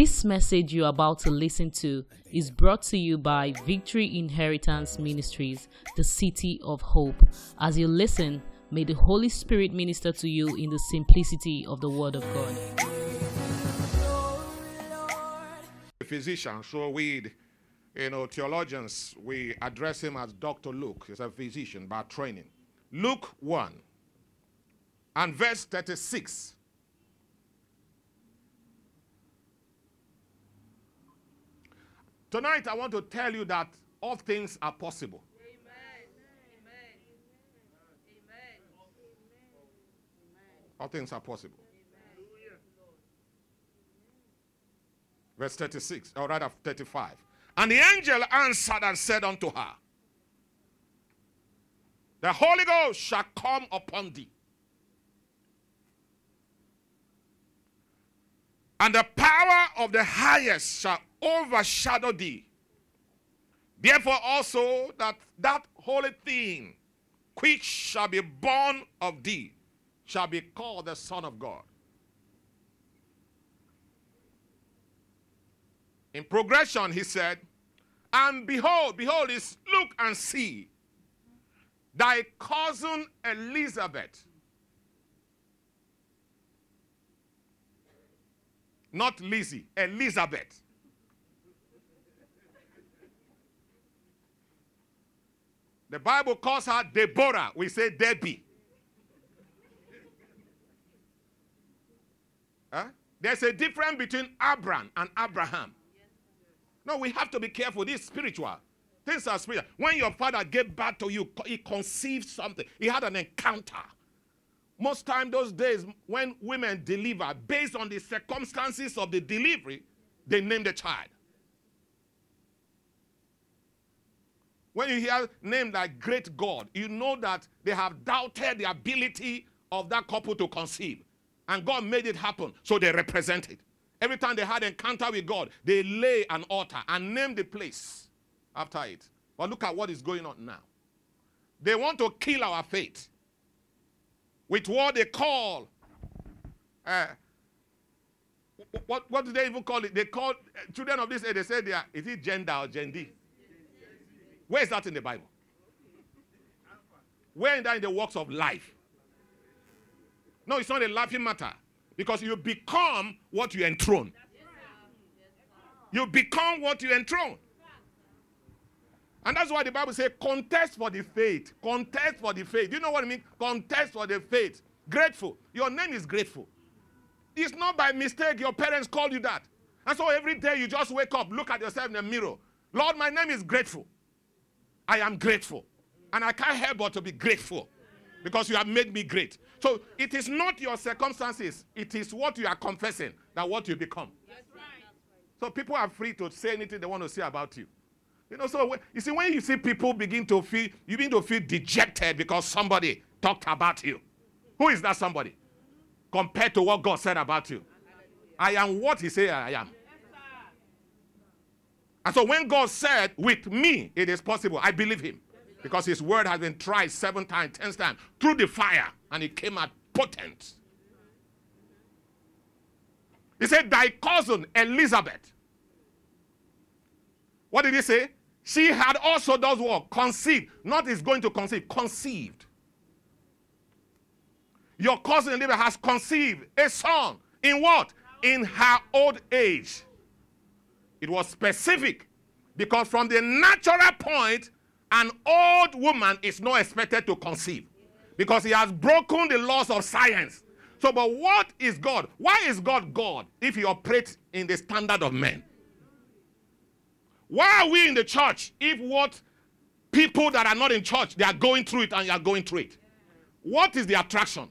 This message you're about to listen to is brought to you by Victory Inheritance Ministries, the City of Hope. As you listen, may the Holy Spirit minister to you in the simplicity of the Word of God. physician, so we, you know, theologians, we address him as Dr. Luke. He's a physician by training. Luke 1 and verse 36. Tonight, I want to tell you that all things are possible. All things are possible. Verse 36, or rather 35. And the angel answered and said unto her, The Holy Ghost shall come upon thee. And the power of the highest shall overshadow thee. Therefore also that that holy thing which shall be born of thee shall be called the Son of God. In progression, he said, And behold, behold, is look and see thy cousin Elizabeth. Not Lizzie, Elizabeth. The Bible calls her Deborah. We say Debbie. Huh? There's a difference between Abraham and Abraham. No, we have to be careful. This is spiritual. Things are spiritual. When your father gave birth to you, he conceived something. He had an encounter. Most time those days, when women deliver, based on the circumstances of the delivery, they name the child. When you hear name like great God, you know that they have doubted the ability of that couple to conceive. And God made it happen, so they represent it. Every time they had encounter with God, they lay an altar and name the place after it. But look at what is going on now. They want to kill our faith with what they call uh, what, what do they even call it? They call uh, children of this age, they say they are, is it gender or gendi? Where is that in the Bible? Where is that in the works of life? No, it's not a laughing matter. Because you become what you enthrone. You become what you enthrone. And that's why the Bible says, contest for the faith. Contest for the faith. Do you know what I mean? Contest for the faith. Grateful. Your name is grateful. It's not by mistake your parents called you that. And so every day you just wake up, look at yourself in the mirror. Lord, my name is grateful. I am grateful. And I can't help but to be grateful because you have made me great. So it is not your circumstances, it is what you are confessing that what you become. That's right. So people are free to say anything they want to say about you. You know, so when, you see, when you see people begin to feel, you begin to feel dejected because somebody talked about you. Who is that somebody? Compared to what God said about you. I am what He said I am. And so when God said, with me it is possible, I believe Him. Because His word has been tried seven times, ten times through the fire, and it came out potent. He said, Thy cousin Elizabeth. What did he say? She had also does what? Conceived. Not is going to conceive, conceived. Your cousin Elizabeth has conceived a son. In what? In her old age. It was specific because from the natural point, an old woman is not expected to conceive because he has broken the laws of science. So, but what is God? Why is God God if he operates in the standard of men? Why are we in the church if what people that are not in church they are going through it and you are going through it? What is the attraction?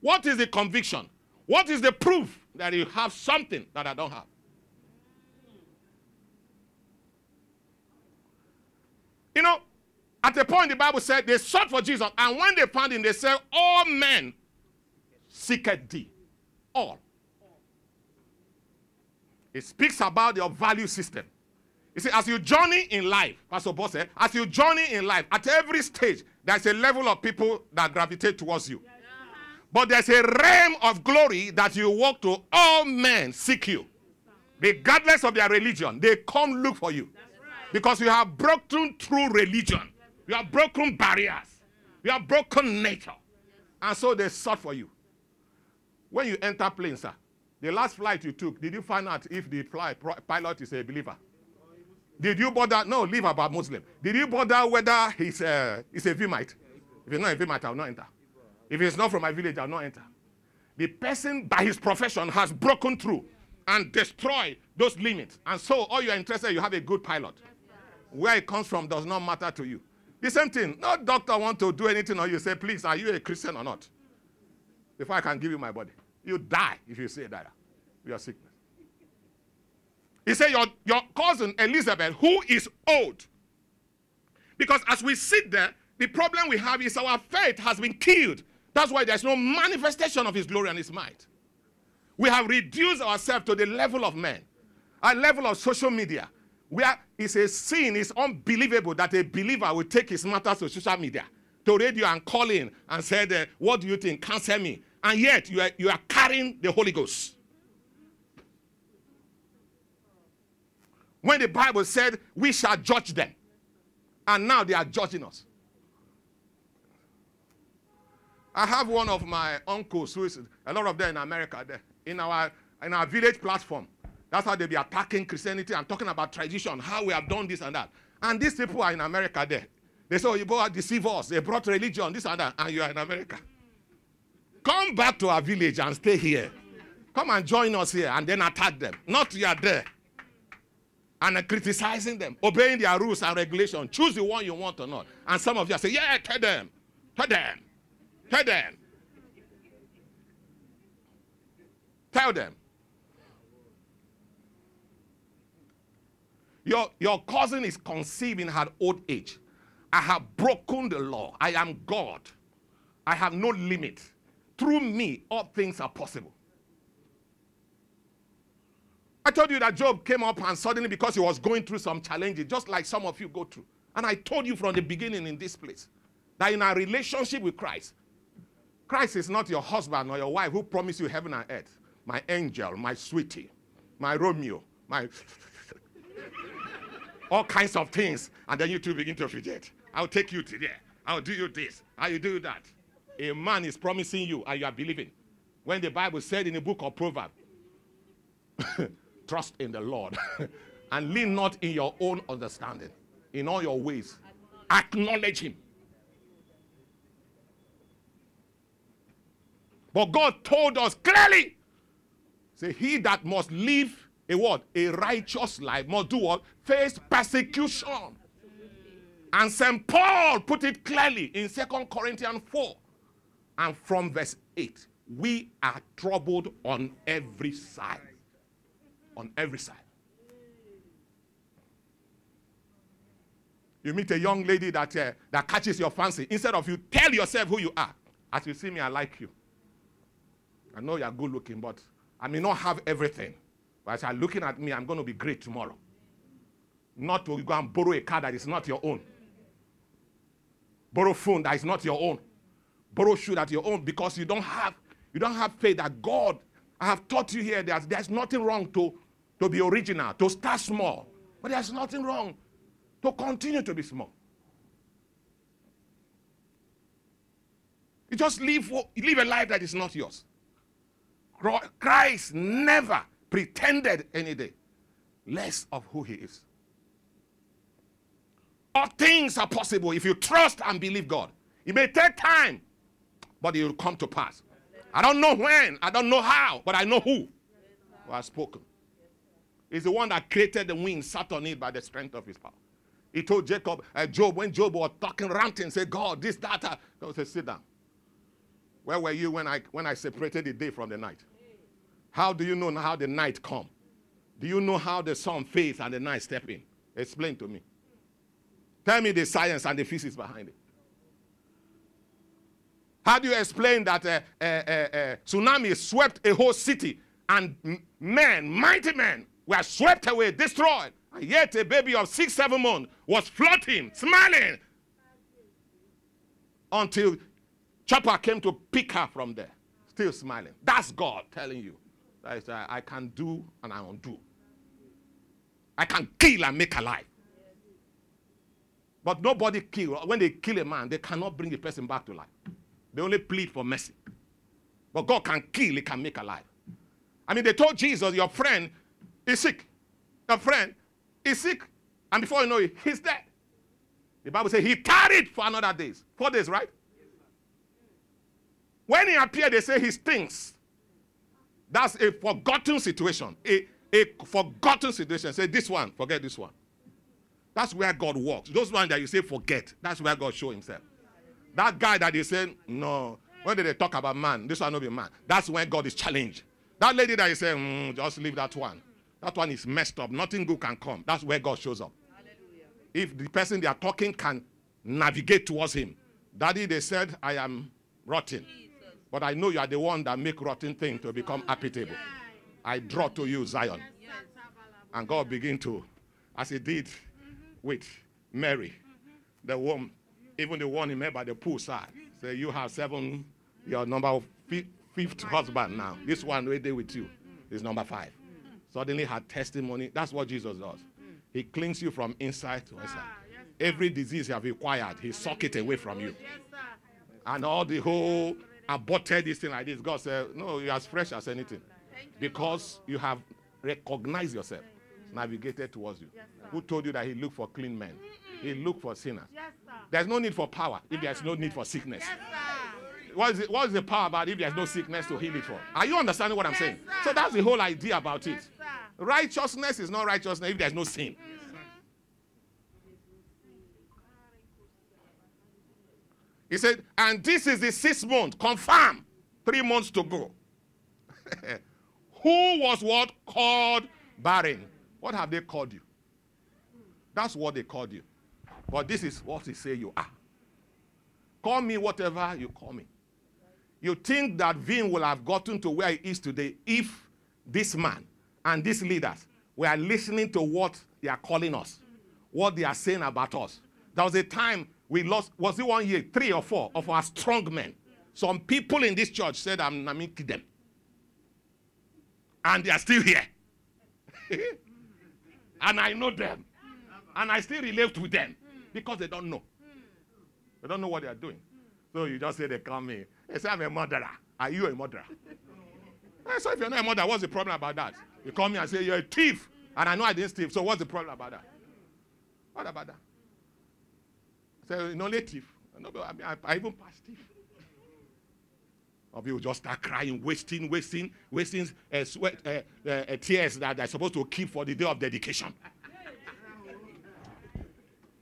What is the conviction? What is the proof that you have something that I don't have? You know, at the point the Bible said they sought for Jesus, and when they found him, they said, All men seeketh thee. All. It speaks about your value system. You see, as you journey in life, Pastor Boss said, as you journey in life, at every stage, there's a level of people that gravitate towards you. But there's a realm of glory that you walk to. All men seek you. regardless of their religion, they come look for you. Because you have broken through religion. You have broken barriers. You have broken nature. And so they sought for you. When you enter plane, sir, the last flight you took, did you find out if the pilot is a believer? Did you bother? No, leave about Muslim. Did you bother whether he's a, he's a Vimite? If he's not a Vimite, I'll not enter. If he's not from my village, I'll not enter. The person, by his profession, has broken through and destroyed those limits. And so, all you're interested, you have a good pilot. Where it comes from does not matter to you. The same thing. No doctor want to do anything or you say, please, are you a Christian or not? Before I can give you my body. You die if you say that. Your sickness. He said, your, your cousin Elizabeth, who is old. Because as we sit there, the problem we have is our faith has been killed. That's why there's no manifestation of his glory and his might. We have reduced ourselves to the level of men, a level of social media, where it's a sin, it's unbelievable that a believer will take his matters to social media, to radio and call in and say, uh, What do you think? Cancel me. And yet you are, you are carrying the Holy Ghost. When the Bible said, We shall judge them. And now they are judging us. I have one of my uncles who is a lot of them in America there in our in our village platform. That's how they be attacking Christianity and talking about tradition, how we have done this and that. And these people are in America there. They say, oh, you go deceive us. They brought religion, this and that, and you are in America. Come back to our village and stay here. Come and join us here and then attack them. Not you are there. And criticizing them, obeying their rules and regulations. Choose the one you want or not. And some of you say, yeah, tell them. Tell them. Tell them. Tell them. Your, your cousin is conceiving her old age. I have broken the law. I am God. I have no limit. Through me, all things are possible. I told you that Job came up and suddenly, because he was going through some challenges, just like some of you go through. And I told you from the beginning in this place that in our relationship with Christ, Christ is not your husband or your wife who promised you heaven and earth. My angel, my sweetie, my Romeo, my all kinds of things. And then you two begin to fidget. I'll take you to there. I'll do you this. I'll do that a man is promising you and you are believing. When the Bible said in the book of Proverbs, trust in the Lord and lean not in your own understanding. In all your ways, acknowledge Him. But God told us clearly, say, He that must live a what? A righteous life must do what? Face persecution. And St. Paul put it clearly in Second Corinthians 4 and from verse 8, we are troubled on every side. On every side. You meet a young lady that, uh, that catches your fancy. Instead of you tell yourself who you are. As you see me, I like you. I know you're good looking, but I may not have everything. But as you're looking at me, I'm going to be great tomorrow. Not to go and borrow a car that is not your own. Borrow phone that is not your own borrow shoe at your own because you don't have you don't have faith that God. I have taught you here that there's nothing wrong to, to be original, to start small. But there's nothing wrong to continue to be small. You just live, live a life that is not yours. Christ never pretended any day less of who he is. All things are possible if you trust and believe God. It may take time, but it will come to pass. I don't know when, I don't know how, but I know who, who has spoken. He's the one that created the wind, sat on it by the strength of his power. He told Jacob, uh, Job, when Job was talking, ranting, say, God, this, that, that. God said, sit down. Where were you when I, when I separated the day from the night? How do you know how the night come? Do you know how the sun fades and the night step in? Explain to me. Tell me the science and the physics behind it. How do you explain that uh, uh, uh tsunami swept a whole city and men, mighty men, were swept away, destroyed? And yet a baby of six, seven months was floating, smiling, until Chopper came to pick her from there, still smiling. That's God telling you that is, uh, I can do and I will do. I can kill and make alive. But nobody kill. When they kill a man, they cannot bring the person back to life. They only plead for mercy. But God can kill, He can make alive. I mean, they told Jesus, Your friend is sick. Your friend is sick. And before you know it, he's dead. The Bible says he tarried for another days. Four days, right? When he appeared, they say he stinks. That's a forgotten situation. A, a forgotten situation. Say this one, forget this one. That's where God works. Those ones that you say forget, that's where God show himself. That guy that they say, no, when did they talk about man? This one not be man. That's when God is challenged. That lady that you say, mm, just leave that one. That one is messed up. Nothing good can come. That's where God shows up. Hallelujah. If the person they are talking can navigate towards him. Daddy, they said, I am rotten. But I know you are the one that make rotten thing to become appetable. I draw to you, Zion. And God begin to, as he did with Mary, the woman, even the one he met by the pool side. Say, you have seven, your number fifth husband now. This one right there with you is number five. Suddenly her testimony. That's what Jesus does. He cleans you from inside to outside. Every disease you have acquired, he suck it away from you. And all the whole aborted this thing like this, God said, No, you're as fresh as anything. Because you have recognized yourself, navigated towards you. Who told you that he looked for clean men? He looked for sinners. There's no need for power if there's no need for sickness. What is, it, what is the power about if there's no sickness to heal it for? Are you understanding what I'm saying? So that's the whole idea about it. Righteousness is not righteousness if there's no sin. He said, and this is the sixth month, confirm, three months to go. Who was what called barren? What have they called you? That's what they called you. But this is what they say you are. Call me whatever you call me. You think that Vin will have gotten to where he is today if this man and these leaders were listening to what they are calling us, what they are saying about us. There was a time we lost, was it one year, three or four of our strong men. Some people in this church said, I'm naming them. And they are still here. and I know them. And I still relate with them because they don't know. They don't know what they are doing. So you just say they come in. They say, I'm a murderer. Are you a murderer? Eh, so if you're not a murderer, what's the problem about that? You come here and say, You're a thief. And I know I didn't steal. So what's the problem about that? What about that? Say, No, only thief. I, mean, I, I even pass thief. Of you just start crying, wasting, wasting, wasting uh, sweat, uh, uh, tears that they're supposed to keep for the day of dedication.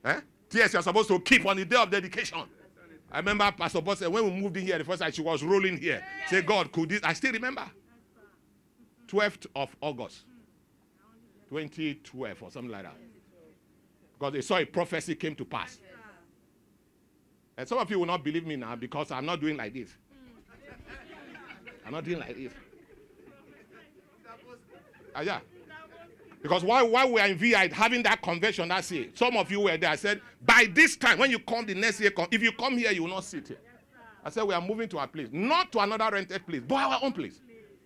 eh? Tears you're supposed to keep on the day of dedication. I remember Pastor Boss said when we moved in here the first time she was rolling here. Say, God, could this? I still remember. 12th of August, 2012 or something like that. Because they saw a prophecy came to pass. And some of you will not believe me now because I'm not doing like this. I'm not doing like this. Uh, yeah. Because while, while we are in VI having that convention that's it. some of you were there. I said, by this time, when you come the next year, if you come here, you will not sit here. I said, we are moving to our place. Not to another rented place, but our own place.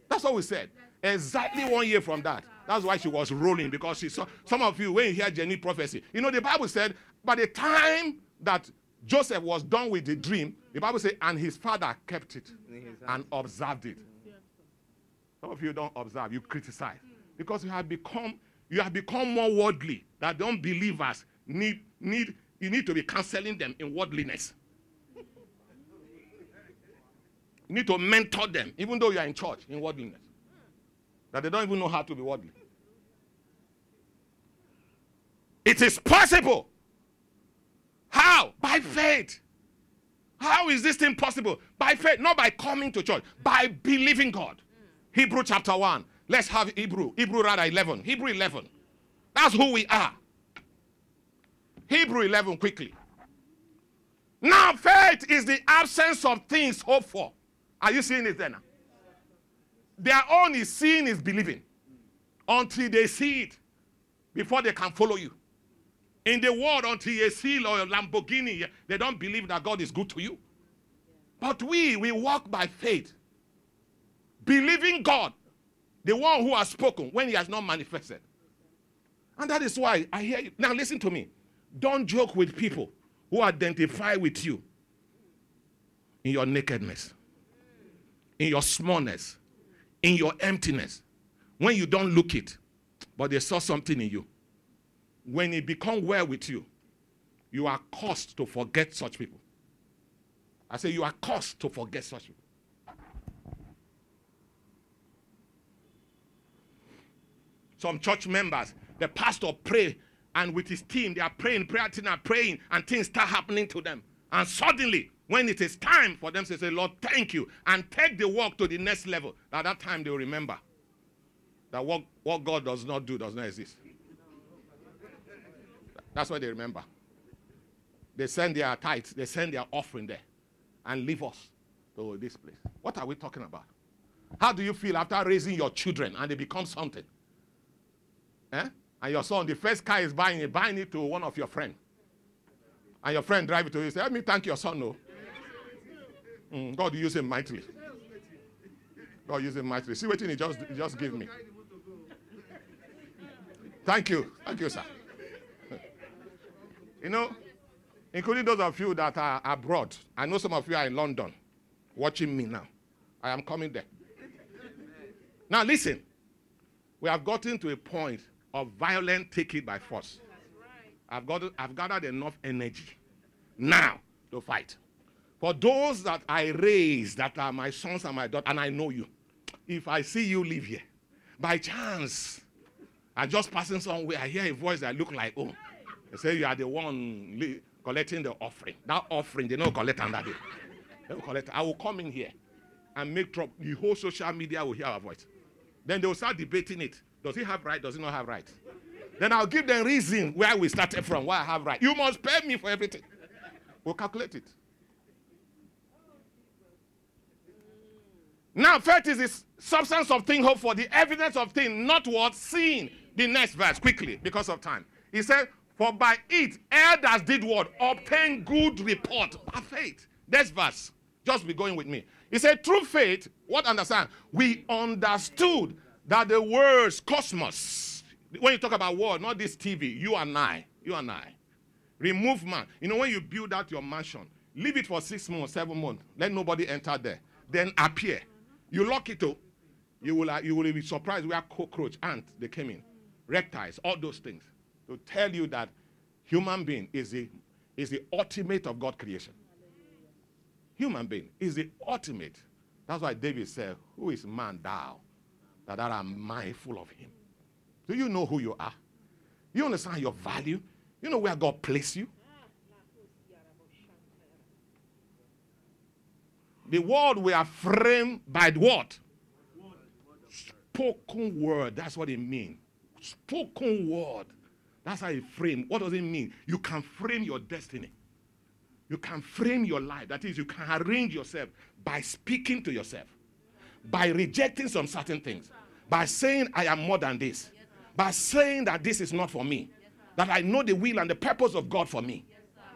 That's what we said. Exactly one year from that. That's why she was rolling because she saw some of you when you hear Jenny prophecy. You know, the Bible said, by the time that Joseph was done with the dream, the Bible said, and his father kept it and observed it. Some of you don't observe, you criticize. Because you have become you have become more worldly that don't believers need need you need to be counseling them in worldliness. You need to mentor them even though you are in church in worldliness. That they don't even know how to be worldly. It is possible how by hmm. faith how is this thing possible by faith not by coming to church by believing god hmm. hebrew chapter 1 Let's have Hebrew. Hebrew rather 11. Hebrew 11. That's who we are. Hebrew 11 quickly. Now, faith is the absence of things hoped for. Are you seeing it then? Their own is seeing is believing until they see it before they can follow you. In the world, until you see or a Lamborghini, they don't believe that God is good to you. But we, we walk by faith, believing God the one who has spoken when he has not manifested. And that is why I hear you. Now, listen to me. Don't joke with people who identify with you in your nakedness, in your smallness, in your emptiness. When you don't look it, but they saw something in you. When it become well with you, you are caused to forget such people. I say you are caused to forget such people. Some church members, the pastor pray, and with his team, they are praying, prayer team are praying, and things start happening to them. And suddenly, when it is time for them to say, Lord, thank you, and take the work to the next level, at that time they will remember that what, what God does not do does not exist. That's what they remember. They send their tithes, they send their offering there, and leave us to this place. What are we talking about? How do you feel after raising your children and they become something? Eh? And your son, the first car is buying it, buying it to one of your friends. And your friend drive it to you, say, Let me thank your son, no. Mm, God use him mightily. God use him mightily. See what he just, just give me. Thank you. Thank you, sir. You know, including those of you that are abroad. I know some of you are in London watching me now. I am coming there. Now, listen. We have gotten to a point of violent take it by force. I've, got, I've gathered enough energy now to fight. For those that I raise, that are my sons and my daughters, and I know you, if I see you live here, by chance, I'm just passing somewhere, I hear a voice that look like, oh, they say you are the one collecting the offering. That offering, they don't collect under day. They will collect. I will come in here and make trouble. The whole social media will hear our voice. Then they will start debating it. Does he have right? Does he not have right? Then I'll give them reason where we started from, why I have right. You must pay me for everything. We'll calculate it. Now, faith is the substance of thing hoped for, the evidence of thing not what seen. The next verse, quickly, because of time. He said, For by it elders did what? Obtain good report by faith. Next verse. Just be going with me. He said, Through faith, what understand? We understood that the words cosmos, when you talk about world, not this TV, you and I, you and I, remove man. You know, when you build out your mansion, leave it for six months, seven months, let nobody enter there, then appear. You lock it up, you will, uh, you will be surprised where cockroach, ant, they came in, reptiles, all those things. To tell you that human being is the, is the ultimate of God creation. Human being is the ultimate. That's why David said, Who is man thou? that are mindful of him. Do you know who you are? You understand your value? You know where God placed you? The world we are framed by what? Spoken word. That's what it means. Spoken word. That's how it frame. What does it mean? You can frame your destiny. You can frame your life. That is, you can arrange yourself by speaking to yourself by rejecting some certain things, by saying, I am more than this, by saying that this is not for me, that I know the will and the purpose of God for me.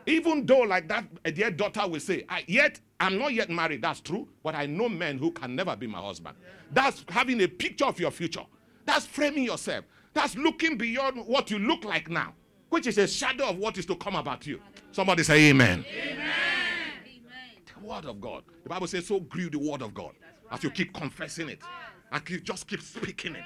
Even though, like that a dear daughter will say, I, yet I'm not yet married, that's true, but I know men who can never be my husband. That's having a picture of your future. That's framing yourself. That's looking beyond what you look like now, which is a shadow of what is to come about you. Somebody say, Amen. Amen. The word of God. The Bible says, so grew the word of God as you keep confessing it and keep, just keep speaking it.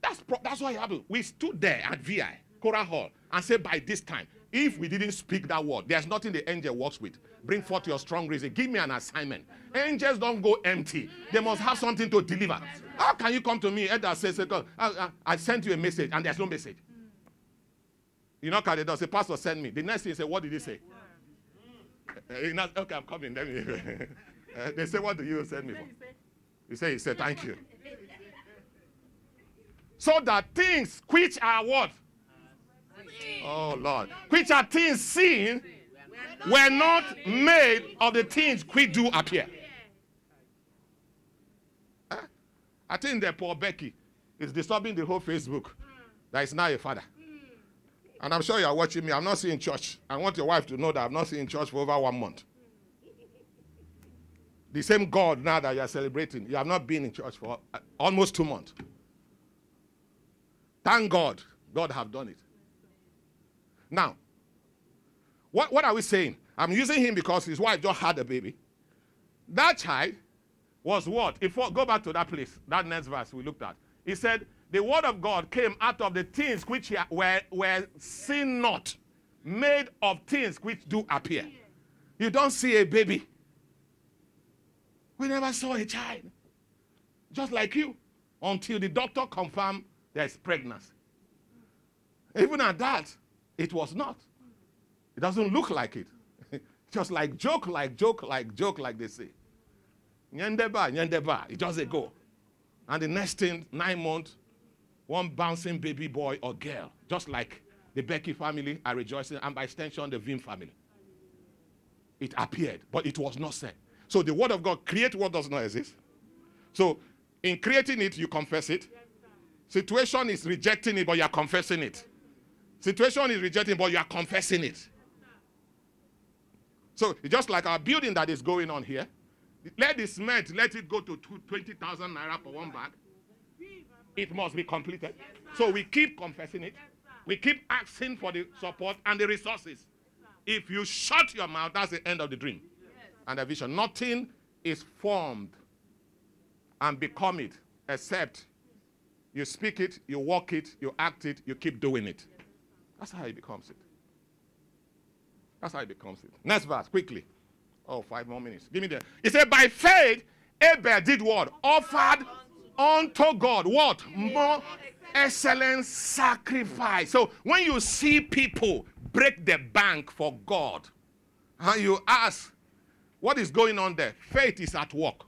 That's, pro- that's what happened. We stood there at VI, Cora Hall, and said, by this time, if we didn't speak that word, there's nothing the angel works with. Bring forth your strong reason. Give me an assignment. Angels don't go empty. They must have something to deliver. How can you come to me, Edda says, I, sent you a message and there's no message? You know, does. The pastor sent me. The next thing said, what did he say? Uh, okay, I'm coming. Let Uh, they say, What do you send me for? You say, He said, Thank you. So that things which are what? Oh, Lord. Which are things seen were not made of the things which do appear. I think that poor Becky is disturbing the whole Facebook. That is now a father. And I'm sure you are watching me. I'm not seeing church. I want your wife to know that I'm not seeing church for over one month. The same God now that you are celebrating, you have not been in church for uh, almost two months. Thank God, God have done it. Now, what, what are we saying? I'm using him because his wife just had a baby. That child was what? If we go back to that place, that next verse we looked at. He said, The word of God came out of the things which were, were seen not, made of things which do appear. You don't see a baby. We never saw a child. Just like you. Until the doctor confirmed there's pregnancy. Even at that, it was not. It doesn't look like it. Just like joke, like joke, like joke, like they say. Nyendeba, nyendeba. It doesn't go. And the next thing, nine months, one bouncing baby boy or girl, just like the Becky family are rejoicing, and by extension, the Vim family. It appeared, but it was not said. So the word of God create what does not exist. So in creating it, you confess it. Situation is rejecting it, but you are confessing it. Situation is rejecting, but you are confessing it. So just like our building that is going on here, let the cement, let it go to 20,000 naira for one bag. It must be completed. So we keep confessing it. We keep asking for the support and the resources. If you shut your mouth, that's the end of the dream and the vision. Nothing is formed and become it except you speak it, you walk it, you act it, you keep doing it. That's how he becomes it. That's how he becomes it. Next verse, quickly. Oh, five more minutes. Give me that. He said, By faith, Abel did what? Offered unto God what? More excellent sacrifice. So when you see people break the bank for God, and you ask, what is going on there? Faith is at work.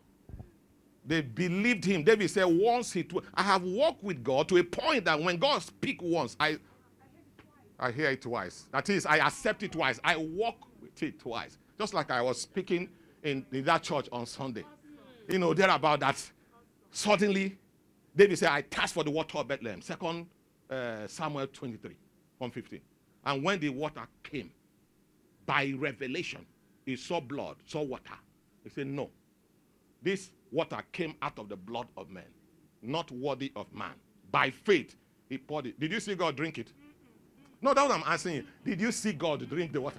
They believed him. David said, once he, tw- I have walked with God to a point that when God speak once, I, I hear it twice. That is, I accept it twice. I walk with it twice. Just like I was speaking in, in that church on Sunday. You know, there about that. Suddenly, David said, I thirst for the water of Bethlehem. Second uh, Samuel 23, 115. And when the water came, by revelation, he saw blood, saw water. He said, No. This water came out of the blood of men, not worthy of man. By faith, he poured it. Did you see God drink it? No, that's what I'm asking you. Did you see God drink the water?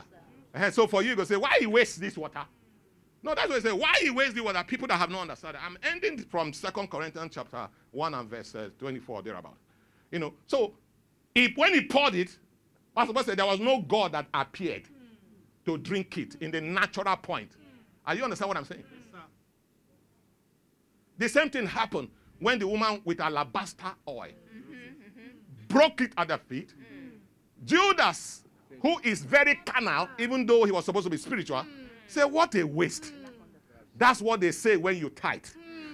And so for you, you go say, why he waste this water? No, that's what I say. Why he waste the water? People that have not understood. I'm ending from Second Corinthians chapter 1 and verse uh, 24, thereabout. You know, so if, when he poured it, Pastor Paul said there was no God that appeared to drink it in the natural point. Are you understand what I'm saying? the same thing happened when the woman with alabaster oil mm-hmm, mm-hmm. broke it at the feet. Judas, who is very carnal, even though he was supposed to be spiritual, said, What a waste. That's what they say when you tithe.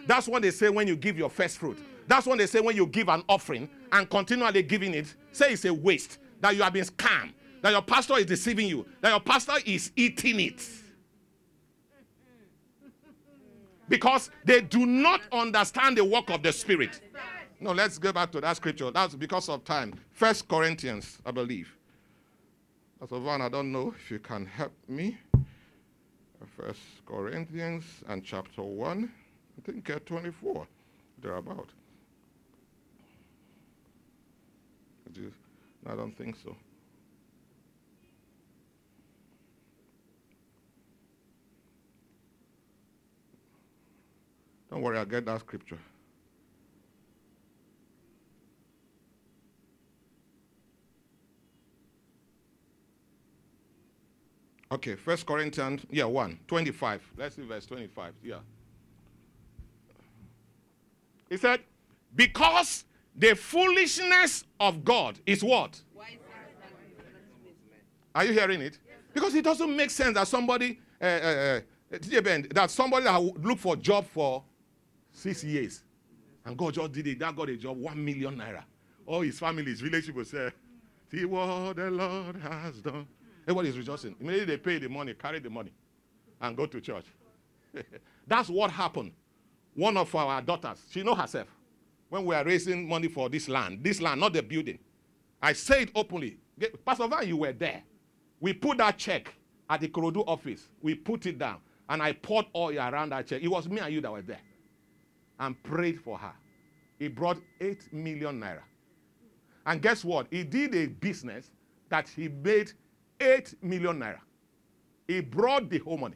That's what they say when you give your first fruit. That's what they say when you give an offering and continually giving it. Say it's a waste, that you have been scammed, that your pastor is deceiving you, that your pastor is eating it. Because they do not understand the work of the Spirit. No, let's go back to that scripture. That's because of time. First Corinthians, I believe. Pastor Van, I don't know if you can help me. First Corinthians and chapter 1, I think uh, 24, thereabout. I don't think so. Don't worry, I'll get that scripture. Okay, First Corinthians, yeah, 1, 25. Let's see verse 25. Yeah. He said, Because the foolishness of God is what? Are you hearing it? Because it doesn't make sense that somebody, uh, uh, that somebody that look for a job for six years, and God just did it, that got a job, one million naira. All his family, his relationship say, See what the Lord has done. Everybody is rejoicing. Immediately they pay the money, carry the money, and go to church. That's what happened. One of our daughters, she know herself, when we are raising money for this land, this land, not the building. I say it openly. Pastor Van, you were there. We put that check at the Ikorodu office. We put it down, and I poured oil around that check. It was me and you that were there, and prayed for her. He brought eight million naira. And guess what? He did a business that he made 8 million naira. He brought the whole money.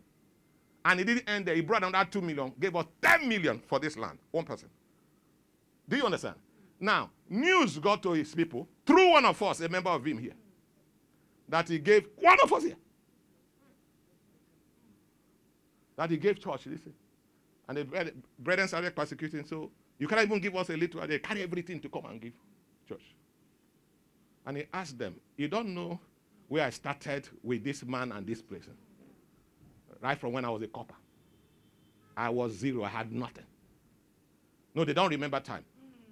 And he didn't end there. He brought another 2 million, gave us 10 million for this land. One person. Do you understand? Now, news got to his people through one of us, a member of him here, that he gave one of us here. That he gave church, listen. And the brethren started persecuting, so you can't even give us a little, they carry everything to come and give church. And he asked them, You don't know where I started with this man and this person? Right from when I was a copper. I was zero, I had nothing. No, they don't remember time.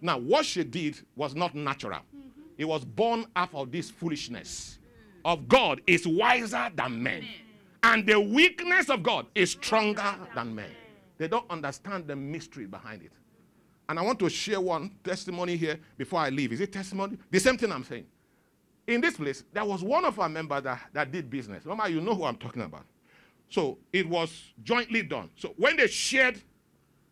Now, what she did was not natural. Mm-hmm. It was born out of this foolishness of God is wiser than men. And the weakness of God is stronger than men. They don't understand the mystery behind it. And I want to share one testimony here before I leave. Is it testimony? The same thing I'm saying. In this place, there was one of our members that, that did business. Remember, you know who I'm talking about. So it was jointly done. So when they shared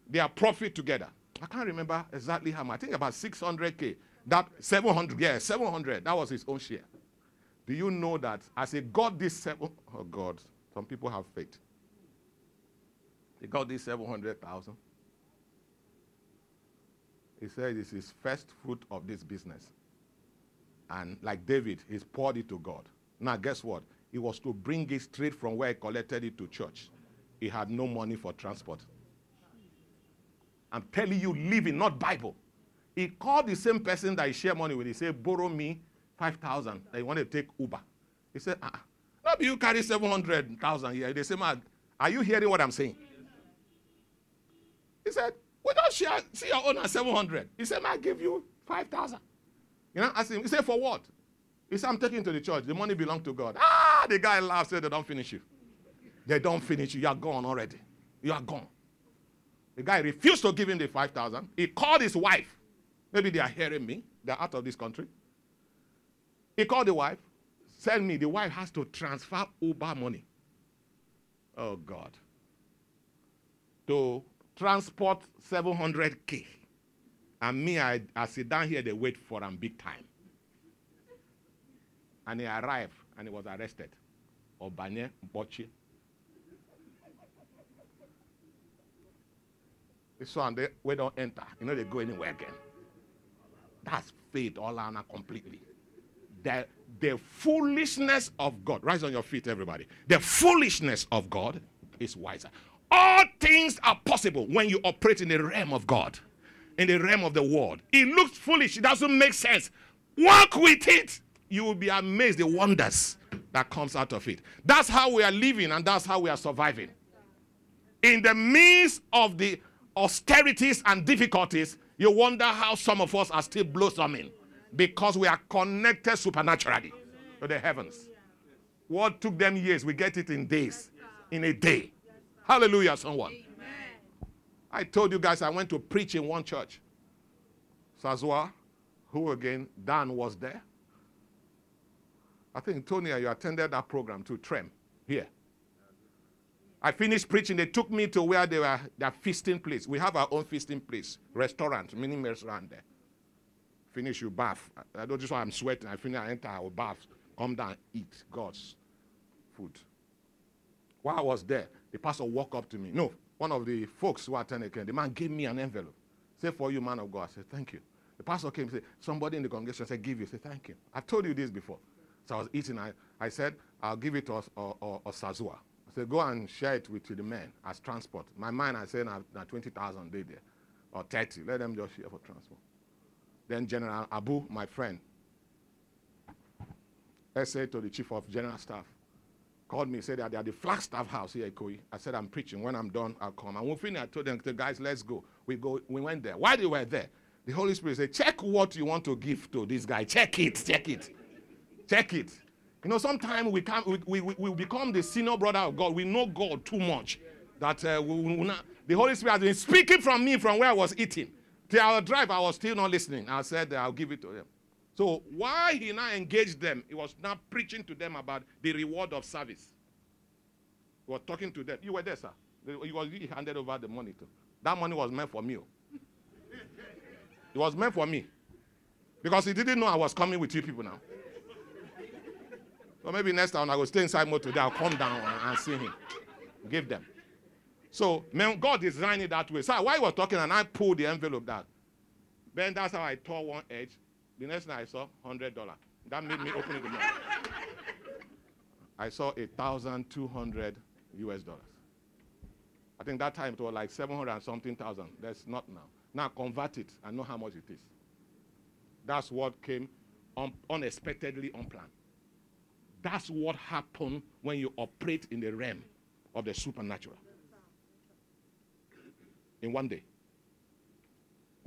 their profit together, I can't remember exactly how much. I think about 600K. That 700, yeah, 700. That was his own share. Do you know that as he got this seven, oh God, some people have faith. He got this 700,000. He said This is first fruit of this business. And like David, he's poured it to God. Now, guess what? He was to bring it straight from where he collected it to church. He had no money for transport. I'm telling you, living, not Bible. He called the same person that he shared money with. He said, borrow me 5,000 that you want to take Uber. He said, ah, not you carry 700,000 here. They say, man, are you hearing what I'm saying? He said, we don't share, see your own at 700. He said, man, I give you 5,000. You know, ask him, he said, for what? He said, I'm taking to the church. The money belongs to God. Ah, the guy laughed, said, they don't finish you. They don't finish you. You are gone already. You are gone. The guy refused to give him the 5,000. He called his wife. Maybe they are hearing me. They're out of this country. He called the wife. Send me. The wife has to transfer Uber money. Oh, God. To transport 700K. And me, I, I sit down here, they wait for him big time. And he arrived and he was arrested. Obanye Bochi. This one, they, we don't enter. You know, they go anywhere again. That's faith all around completely. The, the foolishness of God. Rise on your feet, everybody. The foolishness of God is wiser. All things are possible when you operate in the realm of God, in the realm of the world. It looks foolish, it doesn't make sense. Walk with it. You will be amazed the wonders that comes out of it. That's how we are living and that's how we are surviving. In the midst of the austerities and difficulties, you wonder how some of us are still blossoming because we are connected supernaturally to the heavens. What took them years, we get it in days, in a day. Hallelujah, someone. I told you guys I went to preach in one church. Sazwa, who again, Dan was there. I think, Tony, you attended that program to Trem here. I finished preaching. They took me to where they were their feasting place. We have our own feasting place, restaurant, mini restaurant there. Finish you bath. I don't just why I'm sweating. I finish, I enter our bath, come down, eat God's food. While I was there, the pastor walked up to me. No, one of the folks who attended came. The man gave me an envelope. Say for you, man of God. I said, thank you. The pastor came and said, somebody in the congregation said, give you. I said, thank you. I've told you this before. So I was eating. I, I said, I'll give it to us or, or, or Sazua. I said, go and share it with the men as transport. My mind, I said, now 20,000 day there, or 30. Let them just share for transport. Then General Abu, my friend, I said to the chief of general staff, called me, said that they are the Flagstaff house here Koi. I said, I'm preaching. When I'm done, I'll come. And when finished, I told them, the guys, let's go. We go. We went there. While they were there, the Holy Spirit said, check what you want to give to this guy. Check it. Check it. check it. You know, sometimes we, can, we, we, we become the senior brother of God. We know God too much. That uh, we, we not, the Holy Spirit has been speaking from me from where I was eating. Till our drive, I was still not listening. I said, I'll give it to them. So why he now engaged them, he was now preaching to them about the reward of service. He was talking to them. You were there, sir. He was he handed over the money to. That money was meant for me. Oh. It was meant for me. Because he didn't know I was coming with you people now. So maybe next time I will stay inside motor today, I'll come down and, see him. Give them. So man, God designed it that way. So while you were talking and I pulled the envelope down, then that's how I tore one edge. The next thing I saw, hundred dollar. That made me open it more. I saw a thousand two hundred US dollars. I think that time it was like seven hundred and something thousand. That's not now. Now convert it and know how much it is. That's what came un- unexpectedly unplanned. That's what happened when you operate in the realm of the supernatural. In one day.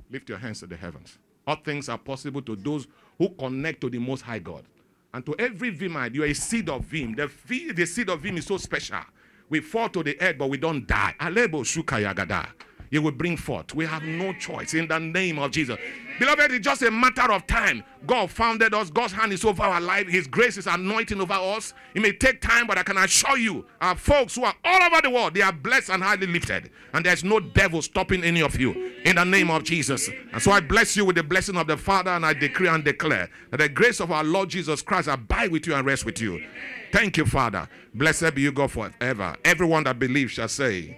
Lift your hands to the heavens. All things are possible to those who connect to the Most High God. And to every Vimite, you are a seed of Vim. The, the seed of Vim is so special. We fall to the earth, but we don't die. You will bring forth. We have no choice in the name of Jesus. Beloved, it's just a matter of time. God founded us. God's hand is over our life. His grace is anointing over us. It may take time, but I can assure you, our folks who are all over the world, they are blessed and highly lifted. And there's no devil stopping any of you in the name of Jesus. And so I bless you with the blessing of the Father, and I decree and declare that the grace of our Lord Jesus Christ abide with you and rest with you. Thank you, Father. Blessed be you, God, forever. Everyone that believes shall say,